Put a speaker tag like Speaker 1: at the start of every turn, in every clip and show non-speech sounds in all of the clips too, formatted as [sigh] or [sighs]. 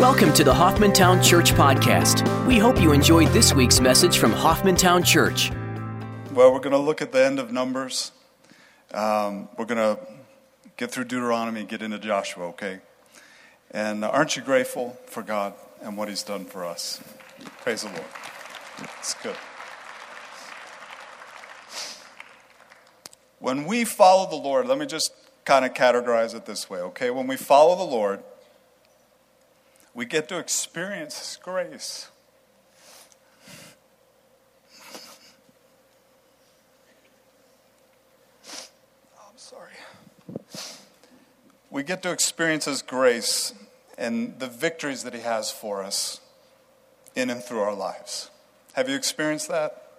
Speaker 1: Welcome to the Hoffmantown Church Podcast. We hope you enjoyed this week's message from Hoffmantown Church.
Speaker 2: Well, we're going to look at the end of Numbers. Um, we're going to get through Deuteronomy and get into Joshua, okay? And aren't you grateful for God and what He's done for us? Praise the Lord. It's good. When we follow the Lord, let me just kind of categorize it this way, okay? When we follow the Lord, we get to experience His grace. Oh, I'm sorry. We get to experience His grace and the victories that He has for us in and through our lives. Have you experienced that?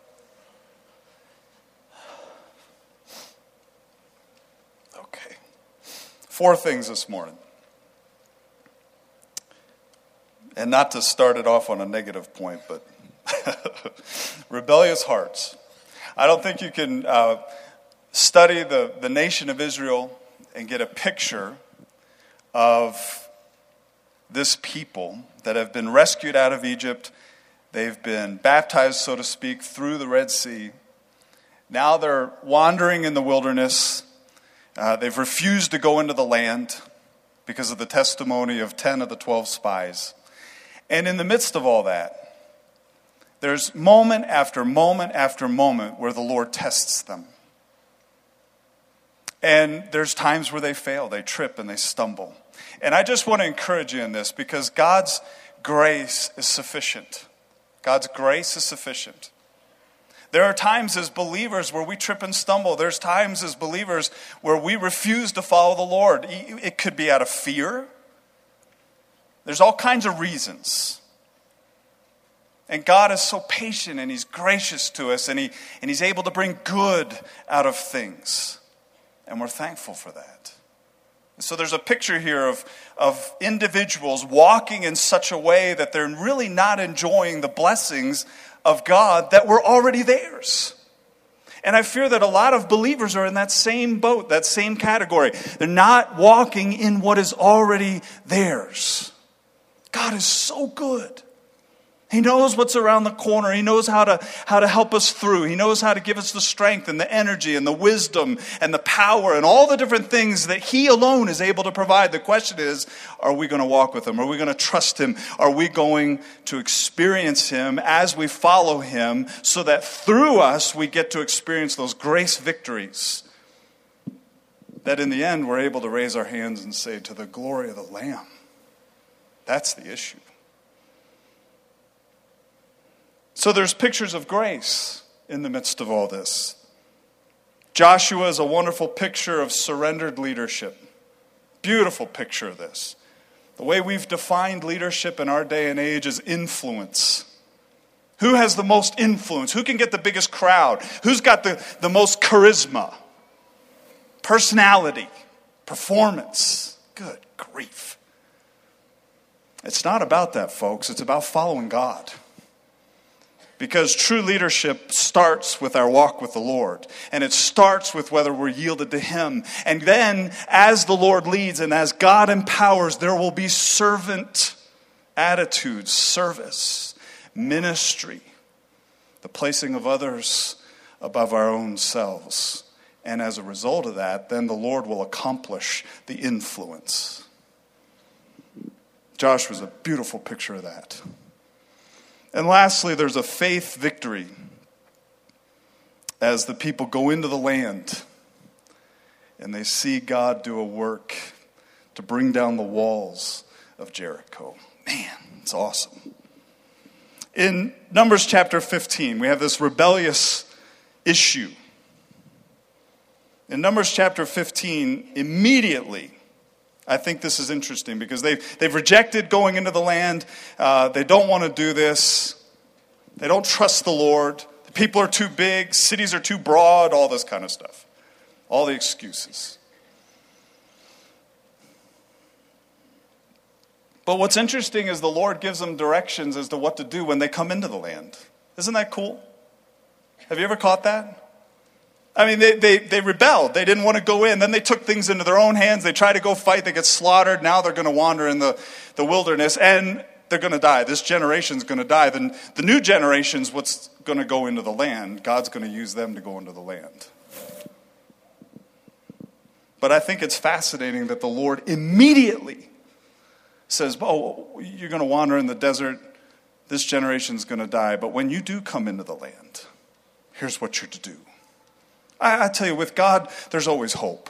Speaker 2: Okay. Four things this morning. And not to start it off on a negative point, but [laughs] rebellious hearts. I don't think you can uh, study the, the nation of Israel and get a picture of this people that have been rescued out of Egypt. They've been baptized, so to speak, through the Red Sea. Now they're wandering in the wilderness. Uh, they've refused to go into the land because of the testimony of 10 of the 12 spies. And in the midst of all that, there's moment after moment after moment where the Lord tests them. And there's times where they fail, they trip, and they stumble. And I just want to encourage you in this because God's grace is sufficient. God's grace is sufficient. There are times as believers where we trip and stumble. There's times as believers where we refuse to follow the Lord. It could be out of fear, there's all kinds of reasons. And God is so patient and He's gracious to us and, he, and He's able to bring good out of things. And we're thankful for that. So there's a picture here of, of individuals walking in such a way that they're really not enjoying the blessings of God that were already theirs. And I fear that a lot of believers are in that same boat, that same category. They're not walking in what is already theirs. God is so good. He knows what's around the corner. He knows how to, how to help us through. He knows how to give us the strength and the energy and the wisdom and the power and all the different things that He alone is able to provide. The question is are we going to walk with Him? Are we going to trust Him? Are we going to experience Him as we follow Him so that through us we get to experience those grace victories? That in the end we're able to raise our hands and say, To the glory of the Lamb. That's the issue. So there's pictures of grace in the midst of all this. Joshua is a wonderful picture of surrendered leadership. Beautiful picture of this. The way we've defined leadership in our day and age is influence. Who has the most influence? Who can get the biggest crowd? Who's got the, the most charisma? Personality? Performance? Good grief. It's not about that, folks. It's about following God. Because true leadership starts with our walk with the Lord. And it starts with whether we're yielded to Him. And then, as the Lord leads and as God empowers, there will be servant attitudes, service, ministry, the placing of others above our own selves. And as a result of that, then the Lord will accomplish the influence. Josh was a beautiful picture of that. And lastly, there's a faith victory as the people go into the land and they see God do a work to bring down the walls of Jericho. Man, it's awesome. In Numbers chapter 15, we have this rebellious issue. In Numbers chapter 15, immediately, I think this is interesting because they've, they've rejected going into the land. Uh, they don't want to do this. They don't trust the Lord. The people are too big, cities are too broad, all this kind of stuff. All the excuses. But what's interesting is the Lord gives them directions as to what to do when they come into the land. Isn't that cool? Have you ever caught that? I mean, they, they, they rebelled. They didn't want to go in. Then they took things into their own hands. They tried to go fight. They get slaughtered. Now they're going to wander in the, the wilderness and they're going to die. This generation's going to die. Then the new generation's what's going to go into the land. God's going to use them to go into the land. But I think it's fascinating that the Lord immediately says, Oh, you're going to wander in the desert. This generation's going to die. But when you do come into the land, here's what you're to do. I, I tell you, with God, there's always hope.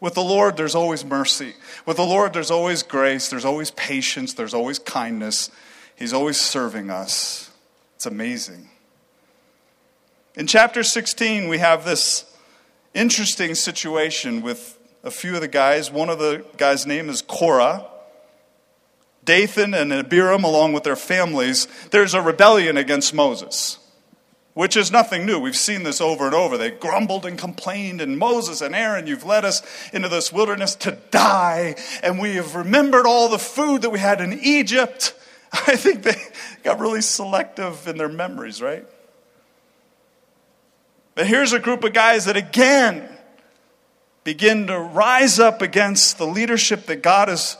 Speaker 2: With the Lord, there's always mercy. With the Lord, there's always grace. There's always patience. There's always kindness. He's always serving us. It's amazing. In chapter 16, we have this interesting situation with a few of the guys. One of the guys' name is Korah. Dathan and Abiram, along with their families, there's a rebellion against Moses, which is nothing new. We've seen this over and over. They grumbled and complained, and Moses and Aaron, you've led us into this wilderness to die, and we have remembered all the food that we had in Egypt. [laughs] I think they got really selective in their memories, right? But here's a group of guys that again begin to rise up against the leadership that God has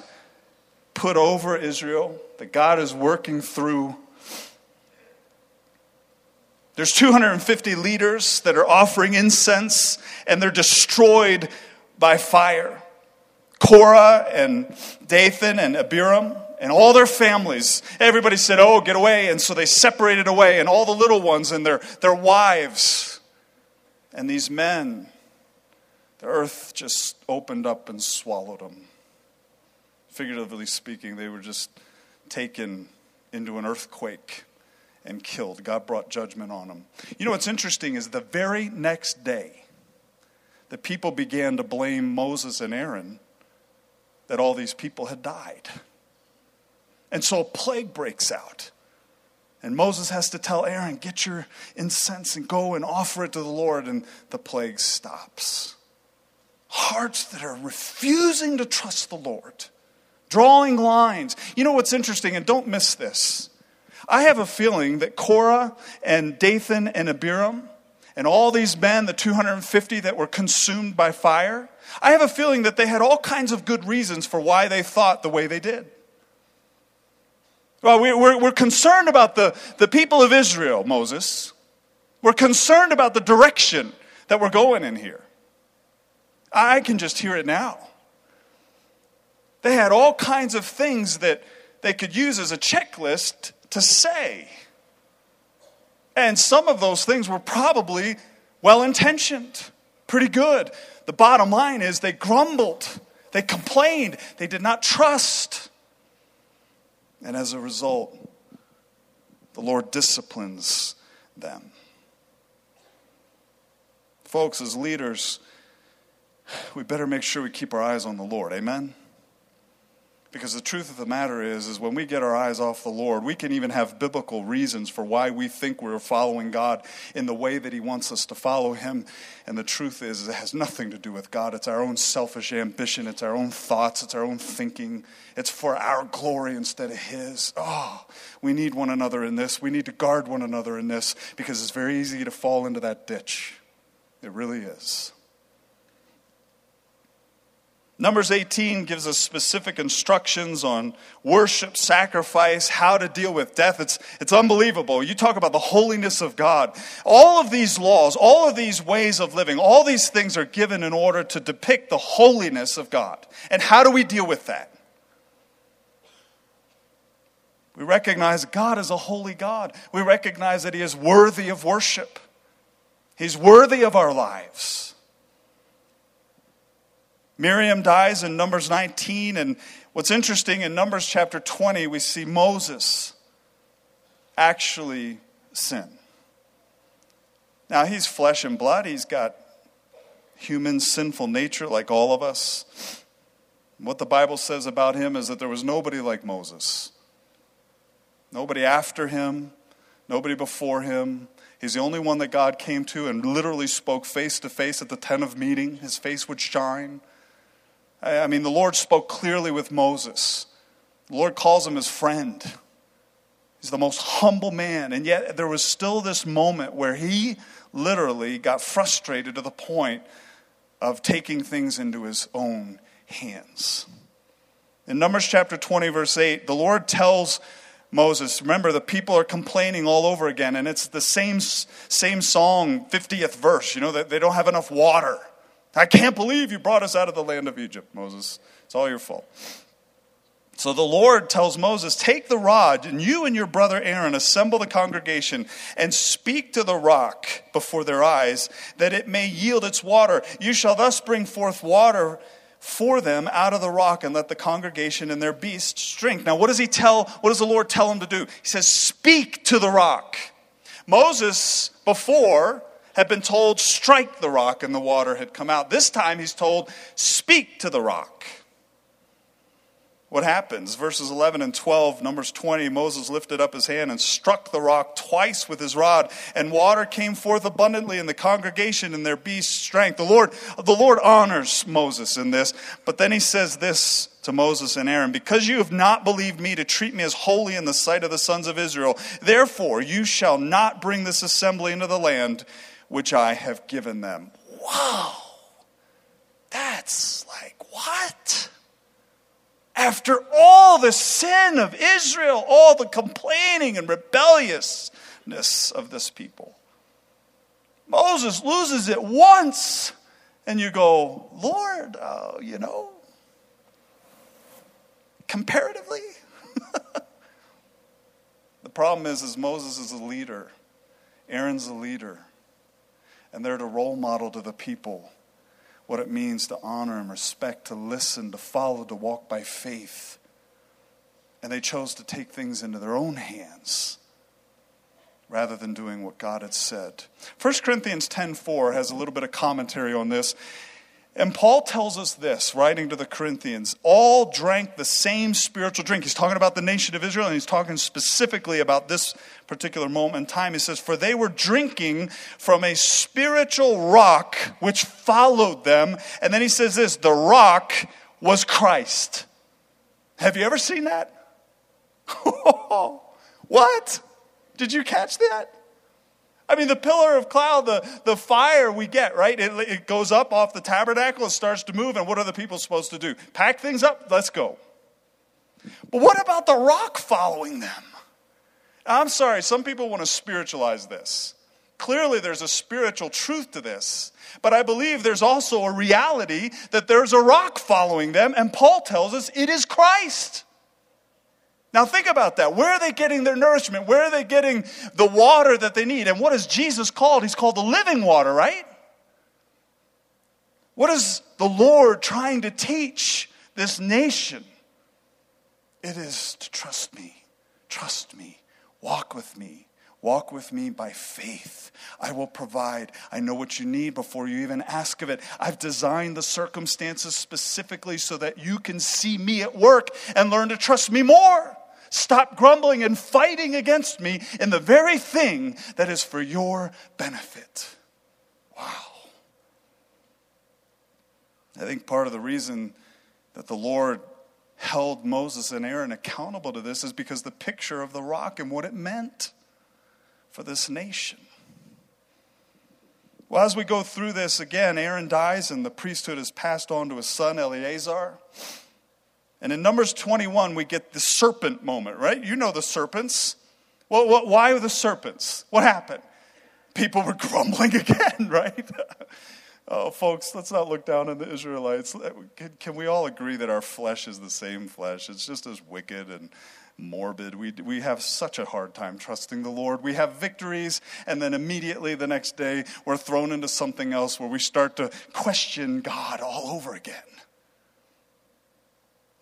Speaker 2: put over Israel, that God is working through. There's 250 leaders that are offering incense and they're destroyed by fire. Korah and Dathan and Abiram and all their families, everybody said, Oh, get away. And so they separated away, and all the little ones and their, their wives and these men, the earth just opened up and swallowed them. Figuratively speaking, they were just taken into an earthquake and killed. God brought judgment on them. You know what's interesting is the very next day, the people began to blame Moses and Aaron that all these people had died. And so a plague breaks out. And Moses has to tell Aaron, get your incense and go and offer it to the Lord, and the plague stops. Hearts that are refusing to trust the Lord, drawing lines. You know what's interesting, and don't miss this. I have a feeling that Korah and Dathan and Abiram and all these men, the 250 that were consumed by fire, I have a feeling that they had all kinds of good reasons for why they thought the way they did. Well, we're, we're concerned about the, the people of Israel, Moses. We're concerned about the direction that we're going in here. I can just hear it now. They had all kinds of things that they could use as a checklist to say. And some of those things were probably well intentioned, pretty good. The bottom line is they grumbled, they complained, they did not trust. And as a result, the Lord disciplines them. Folks, as leaders, we better make sure we keep our eyes on the Lord. Amen? Because the truth of the matter is, is when we get our eyes off the Lord, we can even have biblical reasons for why we think we're following God in the way that He wants us to follow Him. And the truth is, it has nothing to do with God. It's our own selfish ambition, it's our own thoughts, it's our own thinking. It's for our glory instead of His. Oh, we need one another in this. We need to guard one another in this because it's very easy to fall into that ditch. It really is. Numbers 18 gives us specific instructions on worship, sacrifice, how to deal with death. It's, it's unbelievable. You talk about the holiness of God. All of these laws, all of these ways of living, all these things are given in order to depict the holiness of God. And how do we deal with that? We recognize God is a holy God. We recognize that He is worthy of worship, He's worthy of our lives. Miriam dies in Numbers 19, and what's interesting in Numbers chapter 20, we see Moses actually sin. Now, he's flesh and blood, he's got human sinful nature like all of us. What the Bible says about him is that there was nobody like Moses. Nobody after him, nobody before him. He's the only one that God came to and literally spoke face to face at the tent of meeting. His face would shine. I mean, the Lord spoke clearly with Moses. The Lord calls him his friend. He's the most humble man. And yet there was still this moment where he literally got frustrated to the point of taking things into his own hands. In Numbers chapter 20, verse 8, the Lord tells Moses, remember, the people are complaining all over again, and it's the same, same song, 50th verse. You know, that they don't have enough water. I can't believe you brought us out of the land of Egypt, Moses. It's all your fault. So the Lord tells Moses, Take the rod, and you and your brother Aaron assemble the congregation and speak to the rock before their eyes, that it may yield its water. You shall thus bring forth water for them out of the rock and let the congregation and their beasts drink. Now, what does he tell? What does the Lord tell him to do? He says, Speak to the rock. Moses, before, had been told, Strike the rock, and the water had come out. This time he's told, Speak to the rock what happens? Verses 11 and 12, Numbers 20, Moses lifted up his hand and struck the rock twice with his rod, and water came forth abundantly in the congregation and their beasts' strength. The Lord, the Lord honors Moses in this, but then he says this to Moses and Aaron, because you have not believed me to treat me as holy in the sight of the sons of Israel, therefore you shall not bring this assembly into the land which I have given them. Wow. That's like, what? after all the sin of Israel, all the complaining and rebelliousness of this people. Moses loses it once, and you go, Lord, uh, you know, comparatively. [laughs] the problem is, is Moses is a leader, Aaron's a leader, and they're the role model to the people what it means to honor and respect, to listen, to follow, to walk by faith. And they chose to take things into their own hands rather than doing what God had said. 1 Corinthians 10:4 has a little bit of commentary on this. And Paul tells us this, writing to the Corinthians all drank the same spiritual drink. He's talking about the nation of Israel, and he's talking specifically about this particular moment in time. He says, For they were drinking from a spiritual rock which followed them. And then he says this the rock was Christ. Have you ever seen that? [laughs] what? Did you catch that? I mean, the pillar of cloud, the, the fire we get, right? It, it goes up off the tabernacle, it starts to move, and what are the people supposed to do? Pack things up? Let's go. But what about the rock following them? I'm sorry, some people want to spiritualize this. Clearly, there's a spiritual truth to this. But I believe there's also a reality that there's a rock following them, and Paul tells us it is Christ. Now, think about that. Where are they getting their nourishment? Where are they getting the water that they need? And what is Jesus called? He's called the living water, right? What is the Lord trying to teach this nation? It is to trust me, trust me, walk with me, walk with me by faith. I will provide. I know what you need before you even ask of it. I've designed the circumstances specifically so that you can see me at work and learn to trust me more. Stop grumbling and fighting against me in the very thing that is for your benefit. Wow. I think part of the reason that the Lord held Moses and Aaron accountable to this is because the picture of the rock and what it meant for this nation. Well, as we go through this again, Aaron dies and the priesthood is passed on to his son Eleazar. And in Numbers 21, we get the serpent moment, right? You know the serpents. Well, what, why the serpents? What happened? People were [laughs] grumbling again, [laughs] right? oh, folks, let's not look down on the Israelites. Can, can we all agree that our flesh is the same flesh? It's just as wicked and morbid. We, we have such a hard time trusting the Lord. We have victories, and then immediately the next day, we're thrown into something else where we start to question God all over again.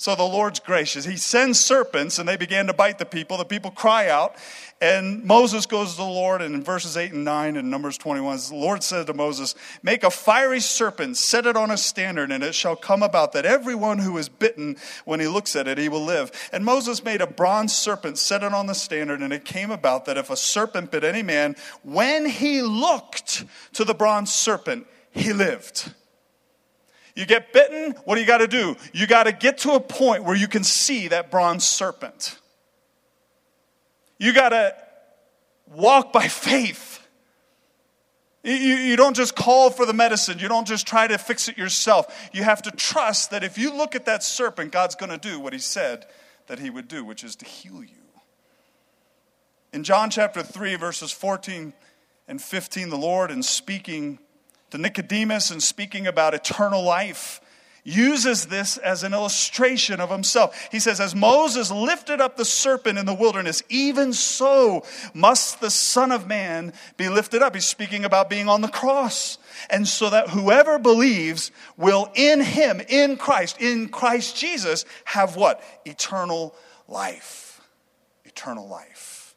Speaker 2: So the Lord's gracious. He sends serpents and they began to bite the people. The people cry out. And Moses goes to the Lord, and in verses 8 and 9 in Numbers 21, the Lord said to Moses, Make a fiery serpent, set it on a standard, and it shall come about that everyone who is bitten, when he looks at it, he will live. And Moses made a bronze serpent, set it on the standard, and it came about that if a serpent bit any man, when he looked to the bronze serpent, he lived. You get bitten, what do you got to do? You got to get to a point where you can see that bronze serpent. You got to walk by faith. You, you don't just call for the medicine. You don't just try to fix it yourself. You have to trust that if you look at that serpent, God's going to do what he said that he would do, which is to heal you. In John chapter 3, verses 14 and 15, the Lord, in speaking to Nicodemus and speaking about eternal life, uses this as an illustration of himself. He says, As Moses lifted up the serpent in the wilderness, even so must the Son of Man be lifted up. He's speaking about being on the cross. And so that whoever believes will in him, in Christ, in Christ Jesus, have what? Eternal life. Eternal life.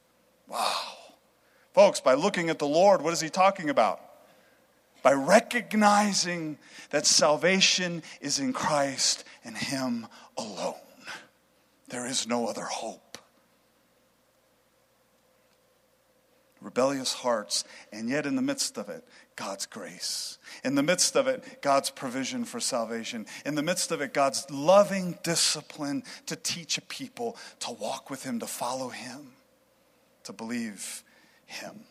Speaker 2: Wow. Folks, by looking at the Lord, what is he talking about? By recognizing that salvation is in Christ and Him alone. There is no other hope. Rebellious hearts, and yet in the midst of it, God's grace. In the midst of it, God's provision for salvation. In the midst of it, God's loving discipline to teach a people to walk with Him, to follow Him, to believe Him.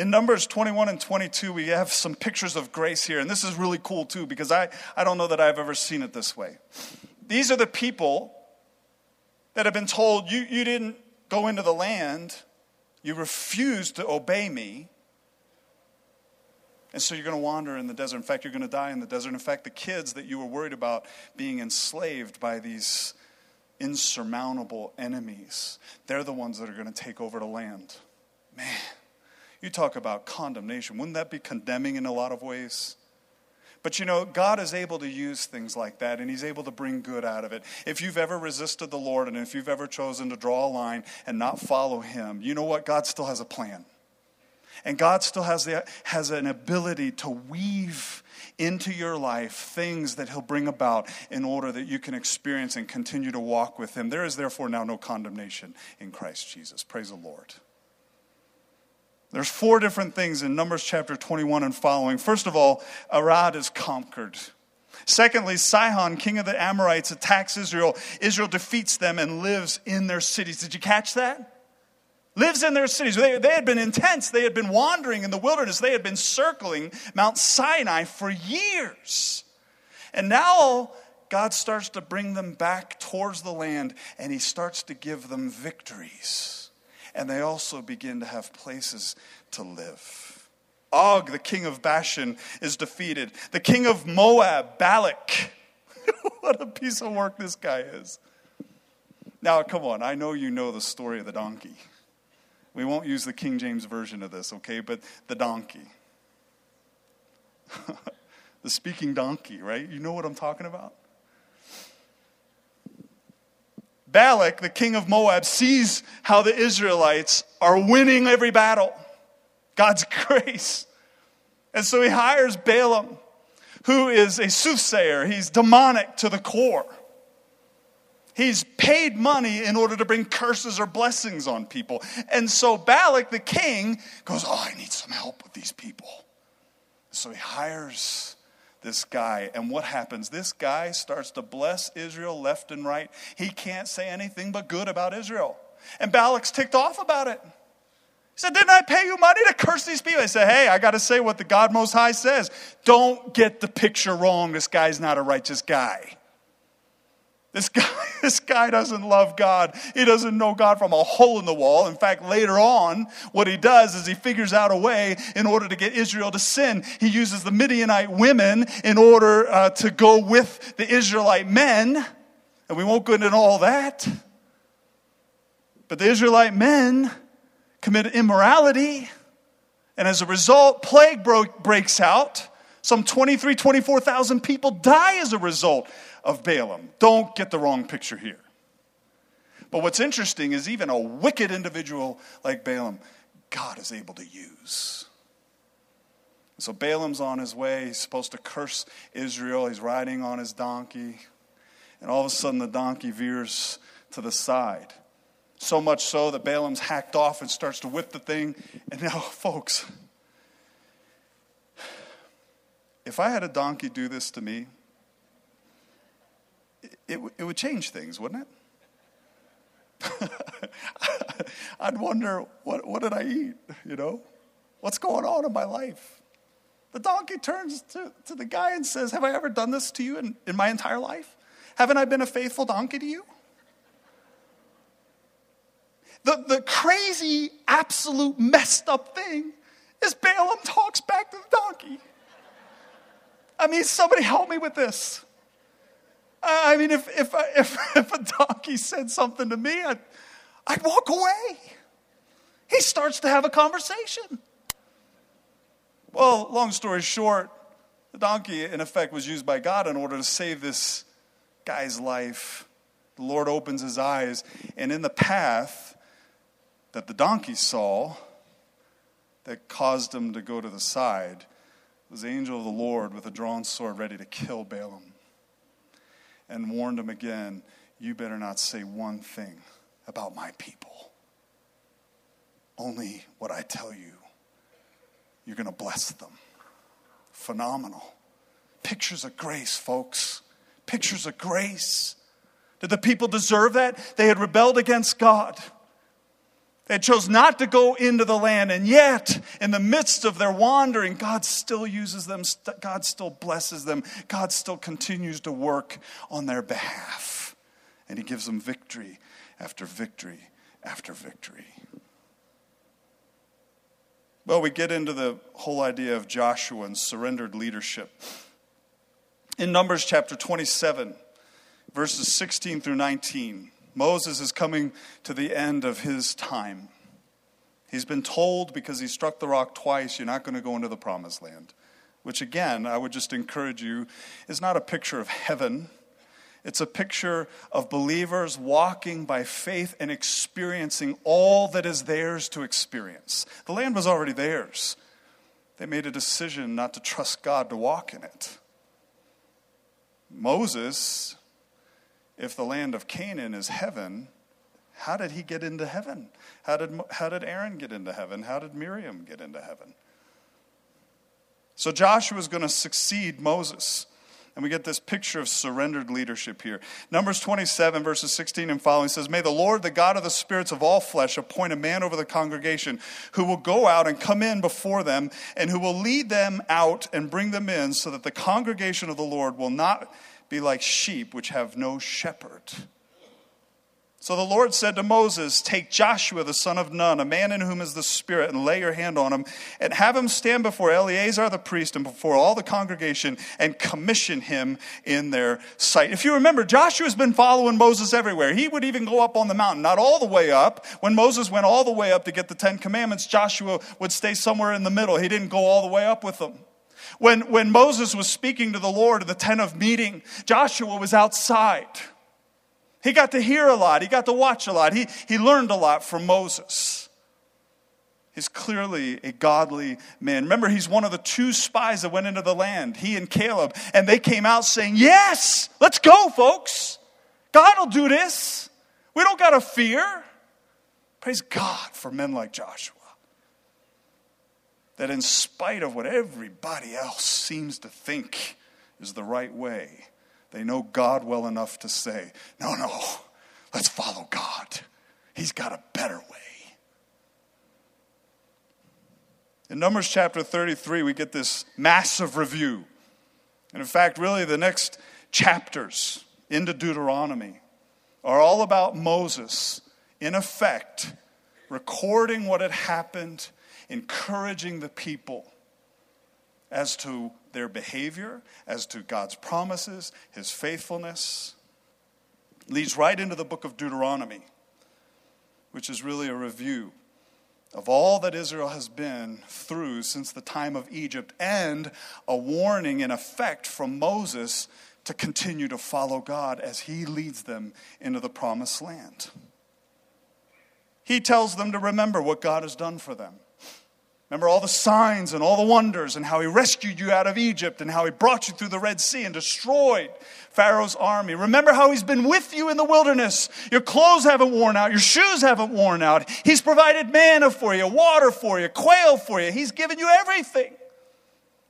Speaker 2: In Numbers 21 and 22, we have some pictures of grace here. And this is really cool too, because I, I don't know that I've ever seen it this way. These are the people that have been told, you, you didn't go into the land, you refused to obey me. And so you're going to wander in the desert. In fact, you're going to die in the desert. In fact, the kids that you were worried about being enslaved by these insurmountable enemies, they're the ones that are going to take over the land. Man. You talk about condemnation. Wouldn't that be condemning in a lot of ways? But you know, God is able to use things like that, and He's able to bring good out of it. If you've ever resisted the Lord, and if you've ever chosen to draw a line and not follow Him, you know what? God still has a plan. And God still has, the, has an ability to weave into your life things that He'll bring about in order that you can experience and continue to walk with Him. There is therefore now no condemnation in Christ Jesus. Praise the Lord. There's four different things in Numbers chapter 21 and following. First of all, Arad is conquered. Secondly, Sihon, king of the Amorites, attacks Israel. Israel defeats them and lives in their cities. Did you catch that? Lives in their cities. They, they had been in tents. They had been wandering in the wilderness. They had been circling Mount Sinai for years. And now God starts to bring them back towards the land and he starts to give them victories and they also begin to have places to live. Og, the king of Bashan, is defeated. The king of Moab, Balak, [laughs] what a piece of work this guy is. Now, come on, I know you know the story of the donkey. We won't use the King James version of this, okay? But the donkey. [laughs] the speaking donkey, right? You know what I'm talking about? Balak, the king of Moab, sees how the Israelites are winning every battle. God's [laughs] grace. And so he hires Balaam, who is a soothsayer. He's demonic to the core. He's paid money in order to bring curses or blessings on people. And so Balak, the king, goes, Oh, I need some help with these people. So he hires this guy. And what happens? This guy starts to bless Israel left and right. He can't say anything but good about Israel. And Balak's ticked off about it. He said, Didn't I pay you money to curse these people? I said, Hey, I got to say what the God Most High says. Don't get the picture wrong. This guy's not a righteous guy. This guy, [laughs] this guy doesn't love God. He doesn't know God from a hole in the wall. In fact, later on, what he does is he figures out a way in order to get Israel to sin. He uses the Midianite women in order uh, to go with the Israelite men. And we won't go into all that. But the Israelite men committed immorality. And as a result, plague breaks out. Some 23, 24,000 people die as a result of Balaam. Don't get the wrong picture here. But what's interesting is even a wicked individual like Balaam, God is able to use. So Balaam's on his way. He's supposed to curse Israel. He's riding on his donkey. And all of a sudden, the donkey veers to the side. So much so that Balaam's hacked off and starts to whip the thing. And now, [laughs] folks, if I had a donkey do this to me, it, it would change things, wouldn't it? [laughs] I'd wonder, what, what did I eat? You know? What's going on in my life? The donkey turns to, to the guy and says, Have I ever done this to you in, in my entire life? Haven't I been a faithful donkey to you? The, the crazy, absolute messed up thing is Balaam talks back to the donkey. I mean, somebody help me with this. I mean, if, if, if, [laughs] if a donkey said something to me, I'd, I'd walk away. He starts to have a conversation. Well, long story short, the donkey, in effect, was used by God in order to save this guy's life. The Lord opens his eyes, and in the path that the donkey saw that caused him to go to the side was the angel of the Lord with a drawn sword ready to kill Balaam and warned him again you better not say one thing about my people. Only what I tell you, you're going to bless them. Phenomenal. Pictures of grace, folks. Pictures of grace. Did the people deserve that? They had rebelled against God. They chose not to go into the land, and yet, in the midst of their wandering, God still uses them, God still blesses them, God still continues to work on their behalf. And He gives them victory after victory after victory. Well, we get into the whole idea of Joshua and surrendered leadership. In Numbers chapter 27, verses 16 through 19, Moses is coming to the end of his time. He's been told because he struck the rock twice, you're not going to go into the promised land. Which, again, I would just encourage you, is not a picture of heaven. It's a picture of believers walking by faith and experiencing all that is theirs to experience. The land was already theirs. They made a decision not to trust God to walk in it. Moses if the land of Canaan is heaven, how did he get into heaven? How did, how did Aaron get into heaven? How did Miriam get into heaven? So Joshua is going to succeed Moses. And we get this picture of surrendered leadership here. Numbers 27, verses 16 and following says, May the Lord, the God of the spirits of all flesh, appoint a man over the congregation who will go out and come in before them, and who will lead them out and bring them in, so that the congregation of the Lord will not be like sheep which have no shepherd. So the Lord said to Moses, Take Joshua the son of Nun, a man in whom is the Spirit, and lay your hand on him, and have him stand before Eleazar the priest and before all the congregation, and commission him in their sight. If you remember, Joshua's been following Moses everywhere. He would even go up on the mountain, not all the way up. When Moses went all the way up to get the Ten Commandments, Joshua would stay somewhere in the middle. He didn't go all the way up with them. When, when Moses was speaking to the Lord in the tent of meeting, Joshua was outside. He got to hear a lot, he got to watch a lot, he, he learned a lot from Moses. He's clearly a godly man. Remember, he's one of the two spies that went into the land, he and Caleb, and they came out saying, Yes, let's go, folks. God will do this. We don't got to fear. Praise God for men like Joshua that in spite of what everybody else seems to think is the right way, they know God well enough to say, no, no, let's follow God. He's got a better way. In Numbers chapter 33, we get this massive review. And in fact, really, the next chapters into Deuteronomy are all about Moses, in effect, recording what had happened encouraging the people as to their behavior, as to God's promises, his faithfulness. Leads right into the book of Deuteronomy, which is really a review of all that Israel has been through since the time of Egypt and a warning in effect from Moses to continue to follow God as he leads them into the promised land. He tells them to remember what God has done for them. Remember all the signs and all the wonders and how he rescued you out of Egypt and how he brought you through the Red Sea and destroyed Pharaoh's army. Remember how he's been with you in the wilderness. Your clothes haven't worn out, your shoes haven't worn out. He's provided manna for you, water for you, quail for you. He's given you everything.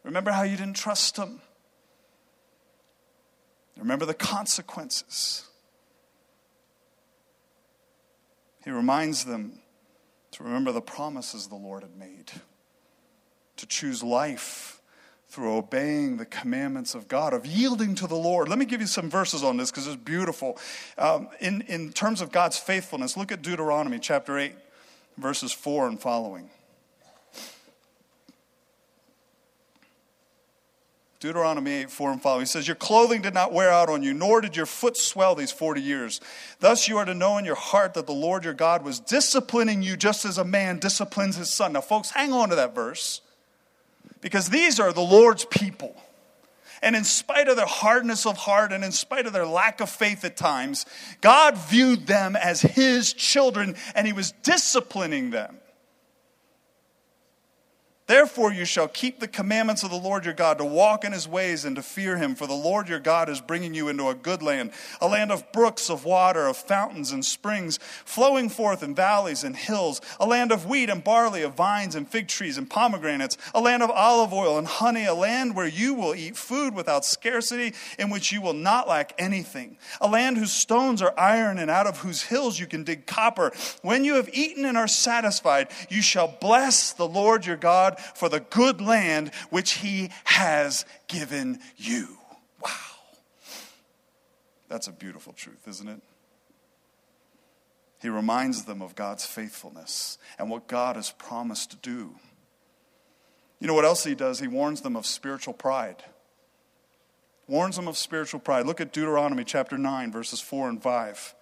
Speaker 2: Remember how you didn't trust him. Remember the consequences. He reminds them to remember the promises the Lord had made, to choose life through obeying the commandments of God, of yielding to the Lord. Let me give you some verses on this because it's beautiful. Um, in, in terms of God's faithfulness, look at Deuteronomy chapter 8, verses 4 and following. Deuteronomy 8, 4 and following. He says, Your clothing did not wear out on you, nor did your foot swell these 40 years. Thus you are to know in your heart that the Lord your God was disciplining you just as a man disciplines his son. Now, folks, hang on to that verse because these are the Lord's people. And in spite of their hardness of heart and in spite of their lack of faith at times, God viewed them as his children and he was disciplining them. Therefore, you shall keep the commandments of the Lord your God, to walk in his ways and to fear him. For the Lord your God is bringing you into a good land, a land of brooks of water, of fountains and springs, flowing forth in valleys and hills, a land of wheat and barley, of vines and fig trees and pomegranates, a land of olive oil and honey, a land where you will eat food without scarcity, in which you will not lack anything, a land whose stones are iron and out of whose hills you can dig copper. When you have eaten and are satisfied, you shall bless the Lord your God for the good land which he has given you. Wow. That's a beautiful truth, isn't it? He reminds them of God's faithfulness and what God has promised to do. You know what else he does? He warns them of spiritual pride. Warns them of spiritual pride. Look at Deuteronomy chapter 9, verses 4 and 5.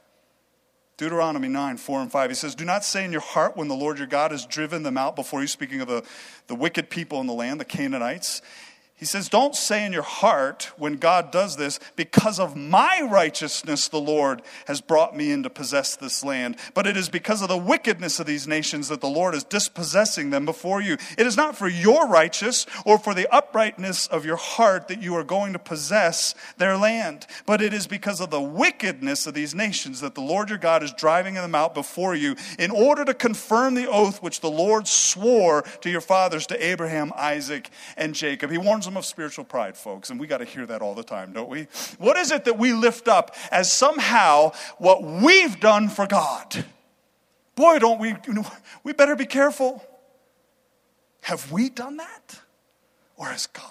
Speaker 2: Deuteronomy 9, 4 and 5. He says, Do not say in your heart when the Lord your God has driven them out before you, speaking of the, the wicked people in the land, the Canaanites. He says, Don't say in your heart when God does this, because of my righteousness the Lord has brought me in to possess this land. But it is because of the wickedness of these nations that the Lord is dispossessing them before you. It is not for your righteous or for the uprightness of your heart that you are going to possess their land, but it is because of the wickedness of these nations that the Lord your God is driving them out before you in order to confirm the oath which the Lord swore to your fathers, to Abraham, Isaac, and Jacob. He warns of spiritual pride, folks, and we got to hear that all the time, don't we? What is it that we lift up as somehow what we've done for God? Boy, don't we, we better be careful. Have we done that? Or has God?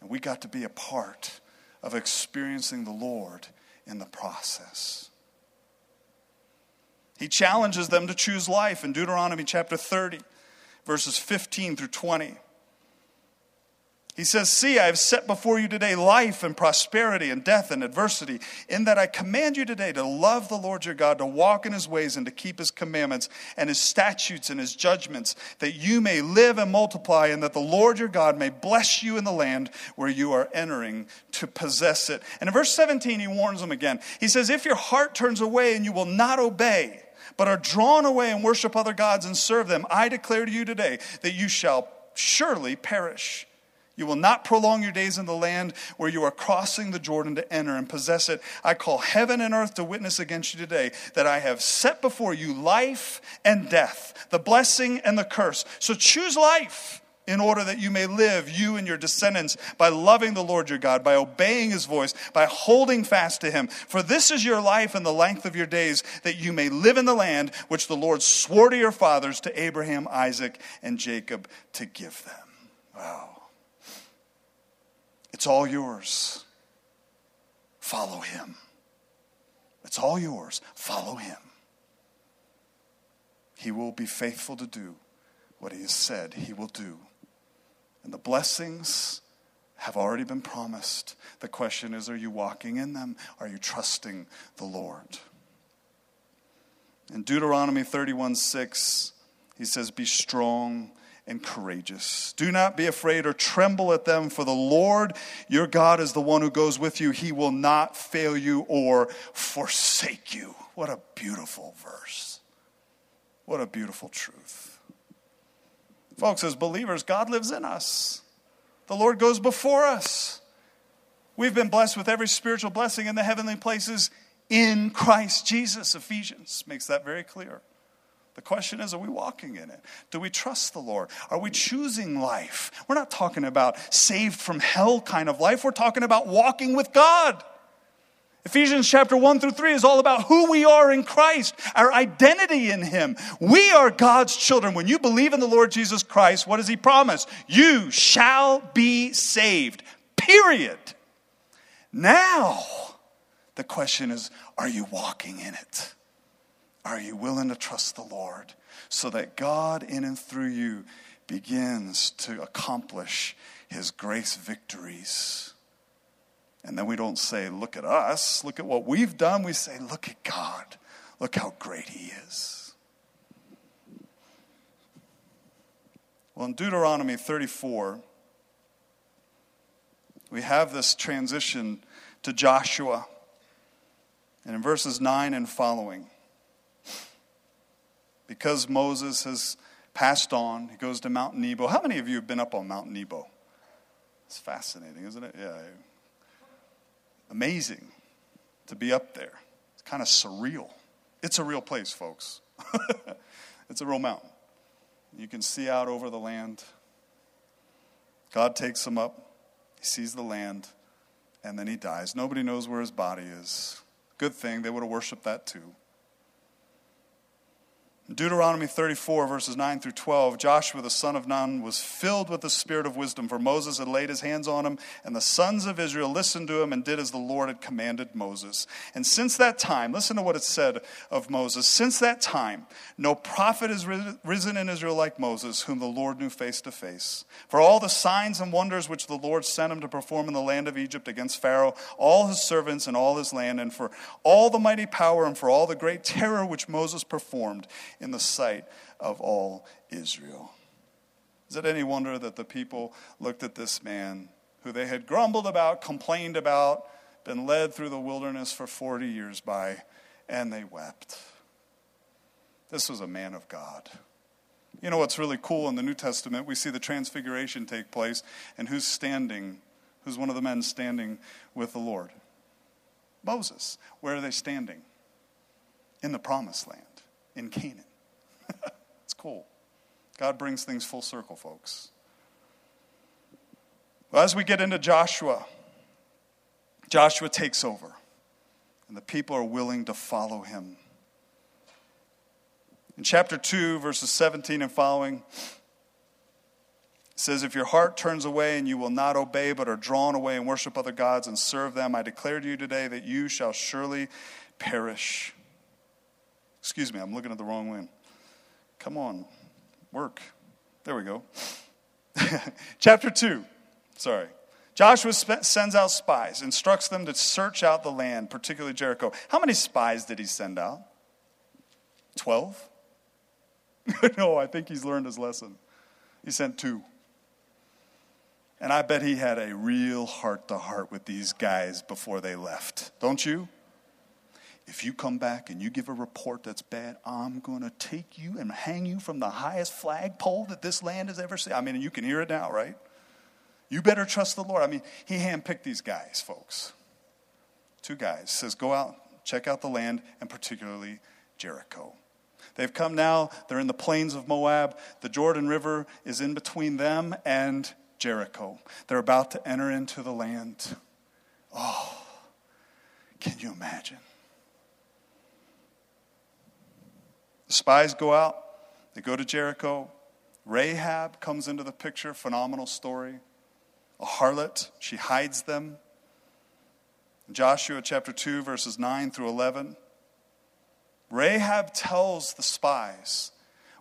Speaker 2: And we got to be a part of experiencing the Lord in the process. He challenges them to choose life in Deuteronomy chapter 30, verses 15 through 20. He says, See, I have set before you today life and prosperity and death and adversity, in that I command you today to love the Lord your God, to walk in his ways and to keep his commandments and his statutes and his judgments, that you may live and multiply, and that the Lord your God may bless you in the land where you are entering to possess it. And in verse 17, he warns them again. He says, If your heart turns away and you will not obey, but are drawn away and worship other gods and serve them, I declare to you today that you shall surely perish. You will not prolong your days in the land where you are crossing the Jordan to enter and possess it. I call heaven and earth to witness against you today that I have set before you life and death, the blessing and the curse. So choose life in order that you may live, you and your descendants, by loving the Lord your God, by obeying his voice, by holding fast to him. For this is your life and the length of your days, that you may live in the land which the Lord swore to your fathers, to Abraham, Isaac, and Jacob, to give them. Wow. It's all yours. Follow him. It's all yours. Follow him. He will be faithful to do what he has said he will do. And the blessings have already been promised. The question is are you walking in them? Are you trusting the Lord? In Deuteronomy 31 6, he says, Be strong and courageous. Do not be afraid or tremble at them, for the Lord your God is the one who goes with you. He will not fail you or forsake you. What a beautiful verse. What a beautiful truth. Folks, as believers, God lives in us, the Lord goes before us. We've been blessed with every spiritual blessing in the heavenly places in Christ Jesus. Ephesians makes that very clear. The question is, are we walking in it? Do we trust the Lord? Are we choosing life? We're not talking about saved from hell kind of life. We're talking about walking with God. Ephesians chapter 1 through 3 is all about who we are in Christ, our identity in Him. We are God's children. When you believe in the Lord Jesus Christ, what does He promise? You shall be saved. Period. Now, the question is are you walking in it? Are you willing to trust the Lord so that God in and through you begins to accomplish His grace victories? And then we don't say, look at us, look at what we've done. We say, look at God, look how great He is. Well, in Deuteronomy 34, we have this transition to Joshua. And in verses 9 and following, because Moses has passed on, he goes to Mount Nebo. How many of you have been up on Mount Nebo? It's fascinating, isn't it? Yeah amazing to be up there. It's kind of surreal. It's a real place, folks. [laughs] it's a real mountain. You can see out over the land. God takes him up, he sees the land, and then he dies. Nobody knows where his body is. Good thing, they would have worshiped that too. Deuteronomy 34, verses 9 through 12, Joshua the son of Nun was filled with the spirit of wisdom, for Moses had laid his hands on him, and the sons of Israel listened to him and did as the Lord had commanded Moses. And since that time, listen to what it said of Moses. Since that time, no prophet has risen in Israel like Moses, whom the Lord knew face to face. For all the signs and wonders which the Lord sent him to perform in the land of Egypt against Pharaoh, all his servants, and all his land, and for all the mighty power and for all the great terror which Moses performed in the sight of all Israel. Is it any wonder that the people looked at this man who they had grumbled about, complained about, been led through the wilderness for 40 years by, and they wept? This was a man of God. You know what's really cool in the New Testament? We see the transfiguration take place, and who's standing? Who's one of the men standing with the Lord? Moses. Where are they standing? In the promised land, in Canaan. [laughs] it's cool. God brings things full circle, folks. Well, as we get into Joshua, Joshua takes over, and the people are willing to follow him. In chapter 2, verses 17 and following, it says, If your heart turns away and you will not obey, but are drawn away and worship other gods and serve them, I declare to you today that you shall surely perish. Excuse me, I'm looking at the wrong one. Come on, work. There we go. [laughs] Chapter 2. Sorry. Joshua sends out spies, instructs them to search out the land, particularly Jericho. How many spies did he send out? Twelve? [laughs] no, I think he's learned his lesson. He sent two. And I bet he had a real heart to heart with these guys before they left. Don't you? If you come back and you give a report that's bad, I'm going to take you and hang you from the highest flagpole that this land has ever seen. I mean, you can hear it now, right? You better trust the Lord. I mean, he handpicked these guys, folks. Two guys. Says, go out, check out the land, and particularly Jericho. They've come now, they're in the plains of Moab. The Jordan River is in between them and Jericho. They're about to enter into the land. Oh, can you imagine? The spies go out, they go to Jericho. Rahab comes into the picture, phenomenal story. A harlot, she hides them. Joshua chapter 2, verses 9 through 11. Rahab tells the spies,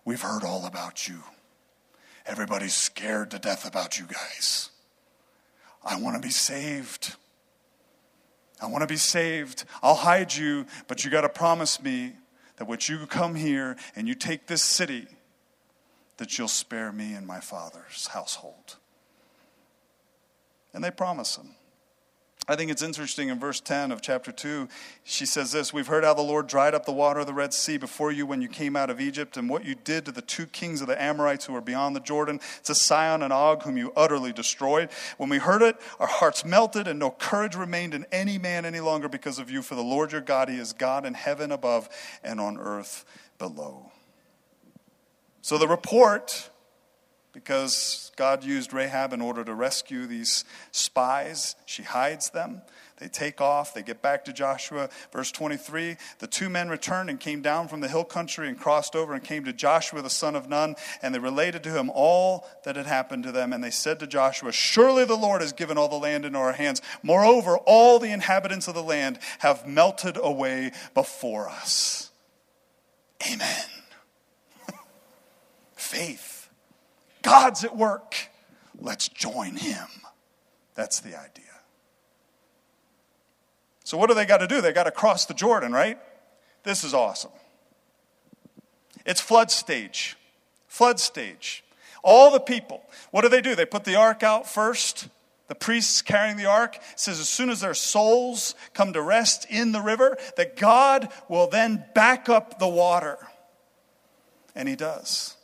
Speaker 2: We've heard all about you. Everybody's scared to death about you guys. I want to be saved. I want to be saved. I'll hide you, but you got to promise me that when you come here and you take this city, that you'll spare me and my father's household. And they promise him. I think it's interesting in verse 10 of chapter 2, she says this We've heard how the Lord dried up the water of the Red Sea before you when you came out of Egypt, and what you did to the two kings of the Amorites who were beyond the Jordan, to Sihon and Og, whom you utterly destroyed. When we heard it, our hearts melted, and no courage remained in any man any longer because of you. For the Lord your God, He is God in heaven above and on earth below. So the report because God used Rahab in order to rescue these spies. She hides them. They take off, they get back to Joshua. Verse 23 The two men returned and came down from the hill country and crossed over and came to Joshua the son of Nun, and they related to him all that had happened to them. And they said to Joshua, Surely the Lord has given all the land into our hands. Moreover, all the inhabitants of the land have melted away before us. Amen. [laughs] Faith. God's at work. Let's join him. That's the idea. So, what do they got to do? They got to cross the Jordan, right? This is awesome. It's flood stage. Flood stage. All the people, what do they do? They put the ark out first. The priests carrying the ark says as soon as their soles come to rest in the river, that God will then back up the water. And he does.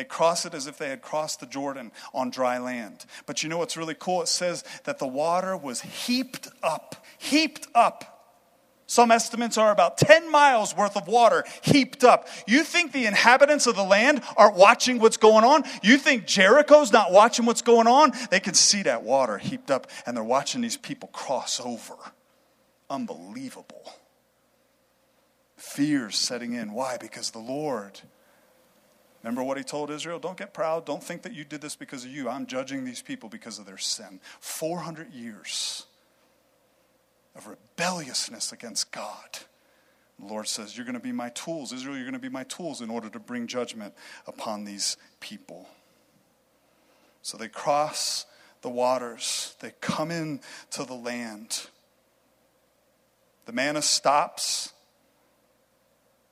Speaker 2: They cross it as if they had crossed the Jordan on dry land. But you know what's really cool? It says that the water was heaped up, heaped up. Some estimates are about 10 miles worth of water heaped up. You think the inhabitants of the land aren't watching what's going on? You think Jericho's not watching what's going on? They can see that water heaped up and they're watching these people cross over. Unbelievable. Fear setting in. Why? Because the Lord Remember what he told Israel? Don't get proud. Don't think that you did this because of you. I'm judging these people because of their sin. 400 years of rebelliousness against God. The Lord says, You're going to be my tools. Israel, you're going to be my tools in order to bring judgment upon these people. So they cross the waters, they come in to the land. The manna stops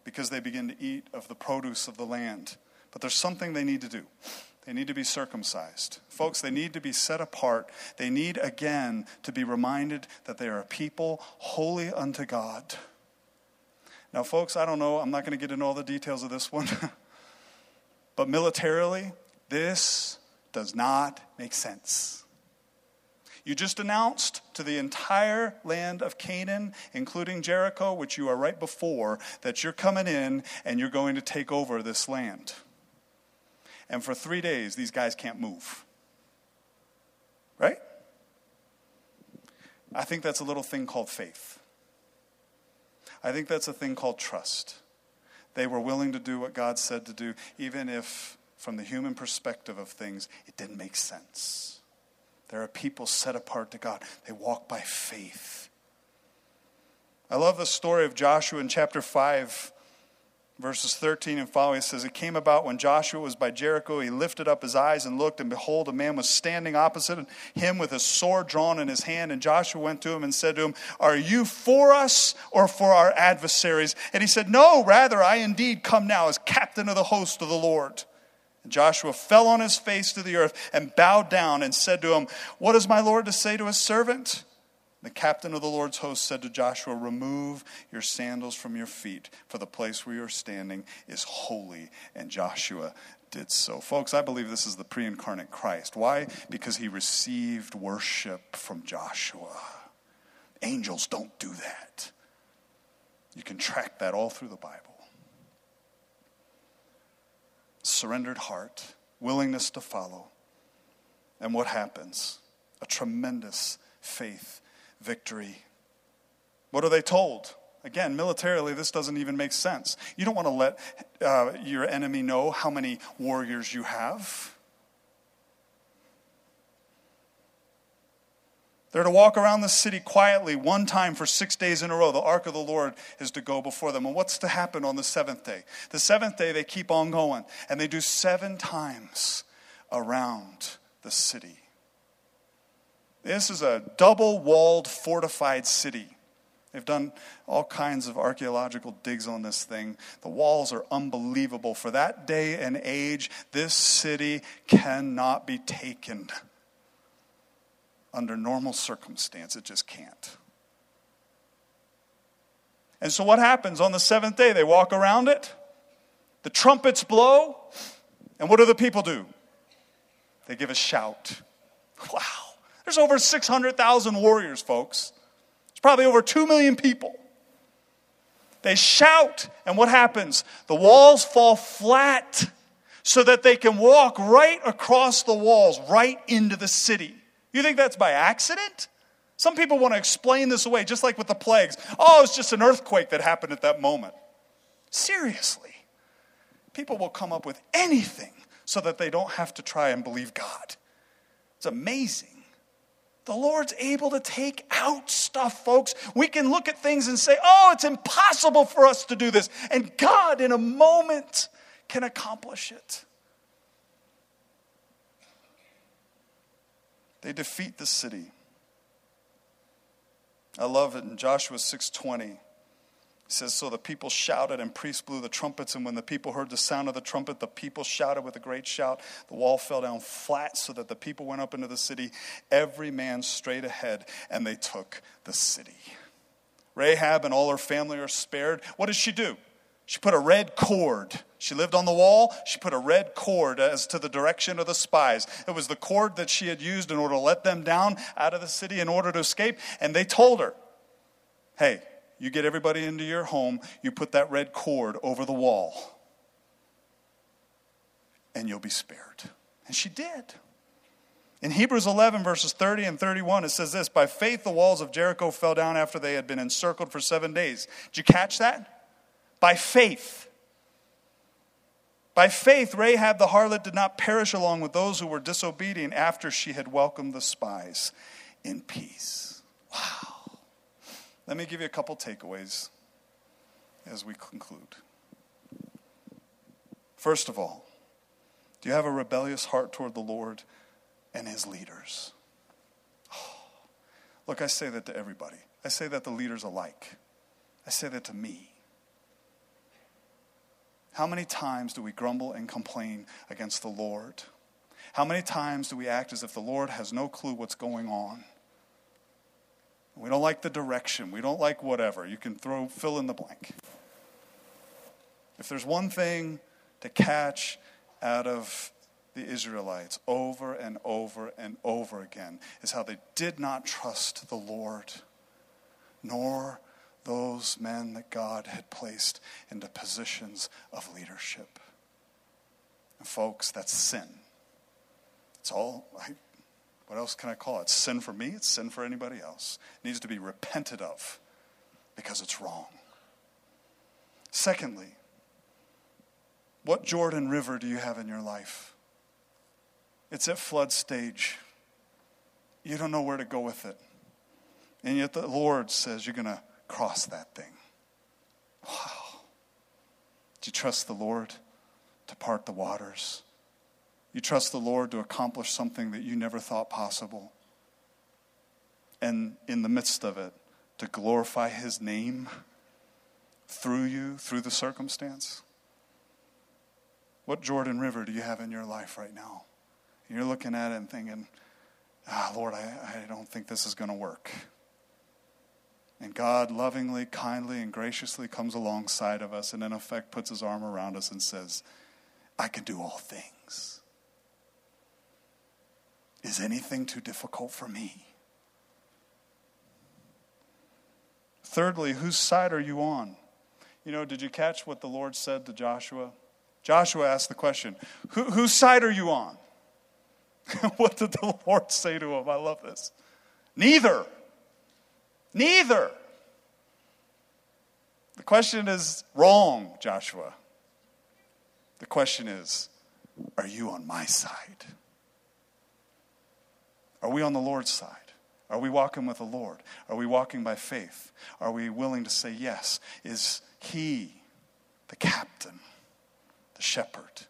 Speaker 2: because they begin to eat of the produce of the land. But there's something they need to do. They need to be circumcised. Folks, they need to be set apart. They need, again, to be reminded that they are a people holy unto God. Now, folks, I don't know, I'm not going to get into all the details of this one. [laughs] but militarily, this does not make sense. You just announced to the entire land of Canaan, including Jericho, which you are right before, that you're coming in and you're going to take over this land. And for three days, these guys can't move. Right? I think that's a little thing called faith. I think that's a thing called trust. They were willing to do what God said to do, even if, from the human perspective of things, it didn't make sense. There are people set apart to God, they walk by faith. I love the story of Joshua in chapter 5 verses 13 and following it says it came about when joshua was by jericho he lifted up his eyes and looked and behold a man was standing opposite him with a sword drawn in his hand. And joshua went to him and said to him are you for us or for our adversaries and he said no rather i indeed come now as captain of the host of the lord and joshua fell on his face to the earth and bowed down and said to him what is my lord to say to his servant the captain of the Lord's host said to Joshua, Remove your sandals from your feet, for the place where you're standing is holy. And Joshua did so. Folks, I believe this is the pre incarnate Christ. Why? Because he received worship from Joshua. Angels don't do that. You can track that all through the Bible. Surrendered heart, willingness to follow. And what happens? A tremendous faith victory. What are they told? Again, militarily, this doesn't even make sense. You don't want to let uh, your enemy know how many warriors you have. They're to walk around the city quietly one time for six days in a row. The ark of the Lord is to go before them. And what's to happen on the seventh day? The seventh day, they keep on going, and they do seven times around the city. This is a double walled, fortified city. They've done all kinds of archaeological digs on this thing. The walls are unbelievable. For that day and age, this city cannot be taken. Under normal circumstance, it just can't. And so, what happens on the seventh day? They walk around it, the trumpets blow, and what do the people do? They give a shout. Wow. There's over 600,000 warriors, folks. There's probably over 2 million people. They shout, and what happens? The walls fall flat so that they can walk right across the walls, right into the city. You think that's by accident? Some people want to explain this away, just like with the plagues. Oh, it's just an earthquake that happened at that moment. Seriously. People will come up with anything so that they don't have to try and believe God. It's amazing. The Lord's able to take out stuff, folks. We can look at things and say, oh, it's impossible for us to do this. And God, in a moment, can accomplish it. They defeat the city. I love it in Joshua 6:20. He says, So the people shouted, and priests blew the trumpets. And when the people heard the sound of the trumpet, the people shouted with a great shout. The wall fell down flat, so that the people went up into the city, every man straight ahead, and they took the city. Rahab and all her family are spared. What does she do? She put a red cord. She lived on the wall. She put a red cord as to the direction of the spies. It was the cord that she had used in order to let them down out of the city in order to escape. And they told her, hey, you get everybody into your home, you put that red cord over the wall, and you'll be spared. And she did. In Hebrews 11, verses 30 and 31, it says this By faith, the walls of Jericho fell down after they had been encircled for seven days. Did you catch that? By faith. By faith, Rahab the harlot did not perish along with those who were disobedient after she had welcomed the spies in peace. Wow. Let me give you a couple takeaways as we conclude. First of all, do you have a rebellious heart toward the Lord and his leaders? Oh, [sighs] look, I say that to everybody. I say that to leaders alike. I say that to me. How many times do we grumble and complain against the Lord? How many times do we act as if the Lord has no clue what's going on? We don't like the direction. We don't like whatever. You can throw, fill in the blank. If there's one thing to catch out of the Israelites over and over and over again, is how they did not trust the Lord, nor those men that God had placed into positions of leadership. And folks, that's sin. It's all, I, what else can I call it? sin for me, it's sin for anybody else. It needs to be repented of because it's wrong. Secondly, what Jordan River do you have in your life? It's at flood stage. You don't know where to go with it. And yet the Lord says you're going to cross that thing. Wow. Do you trust the Lord to part the waters? You trust the Lord to accomplish something that you never thought possible. And in the midst of it, to glorify His name through you, through the circumstance. What Jordan River do you have in your life right now? You're looking at it and thinking, ah, Lord, I, I don't think this is going to work. And God lovingly, kindly, and graciously comes alongside of us and, in effect, puts his arm around us and says, I can do all things is anything too difficult for me? Thirdly, whose side are you on? You know, did you catch what the Lord said to Joshua? Joshua asked the question, Who, whose side are you on? [laughs] what did the Lord say to him? I love this. Neither. Neither. The question is wrong, Joshua. The question is, are you on my side? Are we on the Lord's side? Are we walking with the Lord? Are we walking by faith? Are we willing to say yes? Is He the captain, the shepherd?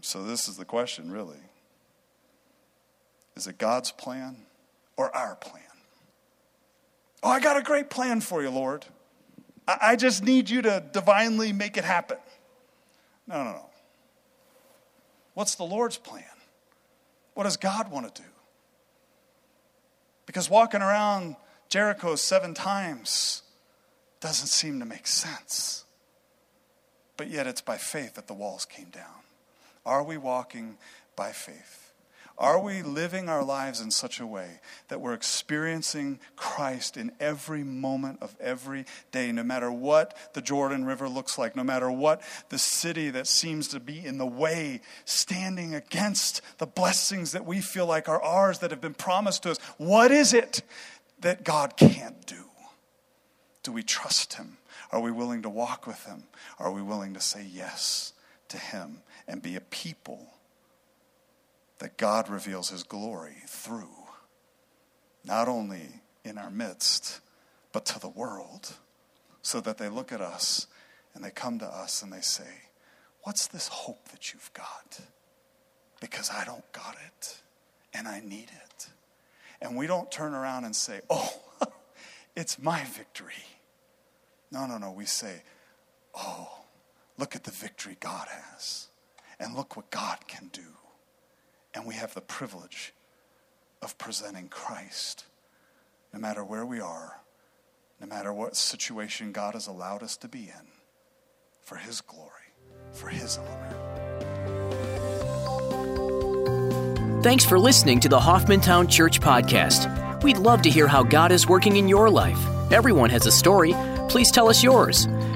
Speaker 2: So, this is the question, really. Is it God's plan or our plan? Oh, I got a great plan for you, Lord. I just need you to divinely make it happen. No, no, no. What's the Lord's plan? What does God want to do? Because walking around Jericho seven times doesn't seem to make sense. But yet it's by faith that the walls came down. Are we walking by faith? Are we living our lives in such a way that we're experiencing Christ in every moment of every day, no matter what the Jordan River looks like, no matter what the city that seems to be in the way, standing against the blessings that we feel like are ours that have been promised to us? What is it that God can't do? Do we trust Him? Are we willing to walk with Him? Are we willing to say yes to Him and be a people? That God reveals his glory through, not only in our midst, but to the world, so that they look at us and they come to us and they say, What's this hope that you've got? Because I don't got it and I need it. And we don't turn around and say, Oh, [laughs] it's my victory. No, no, no. We say, Oh, look at the victory God has. And look what God can do. And we have the privilege of presenting Christ no matter where we are, no matter what situation God has allowed us to be in, for His glory, for His honor.
Speaker 1: Thanks for listening to the Hoffmantown Church Podcast. We'd love to hear how God is working in your life. Everyone has a story. Please tell us yours.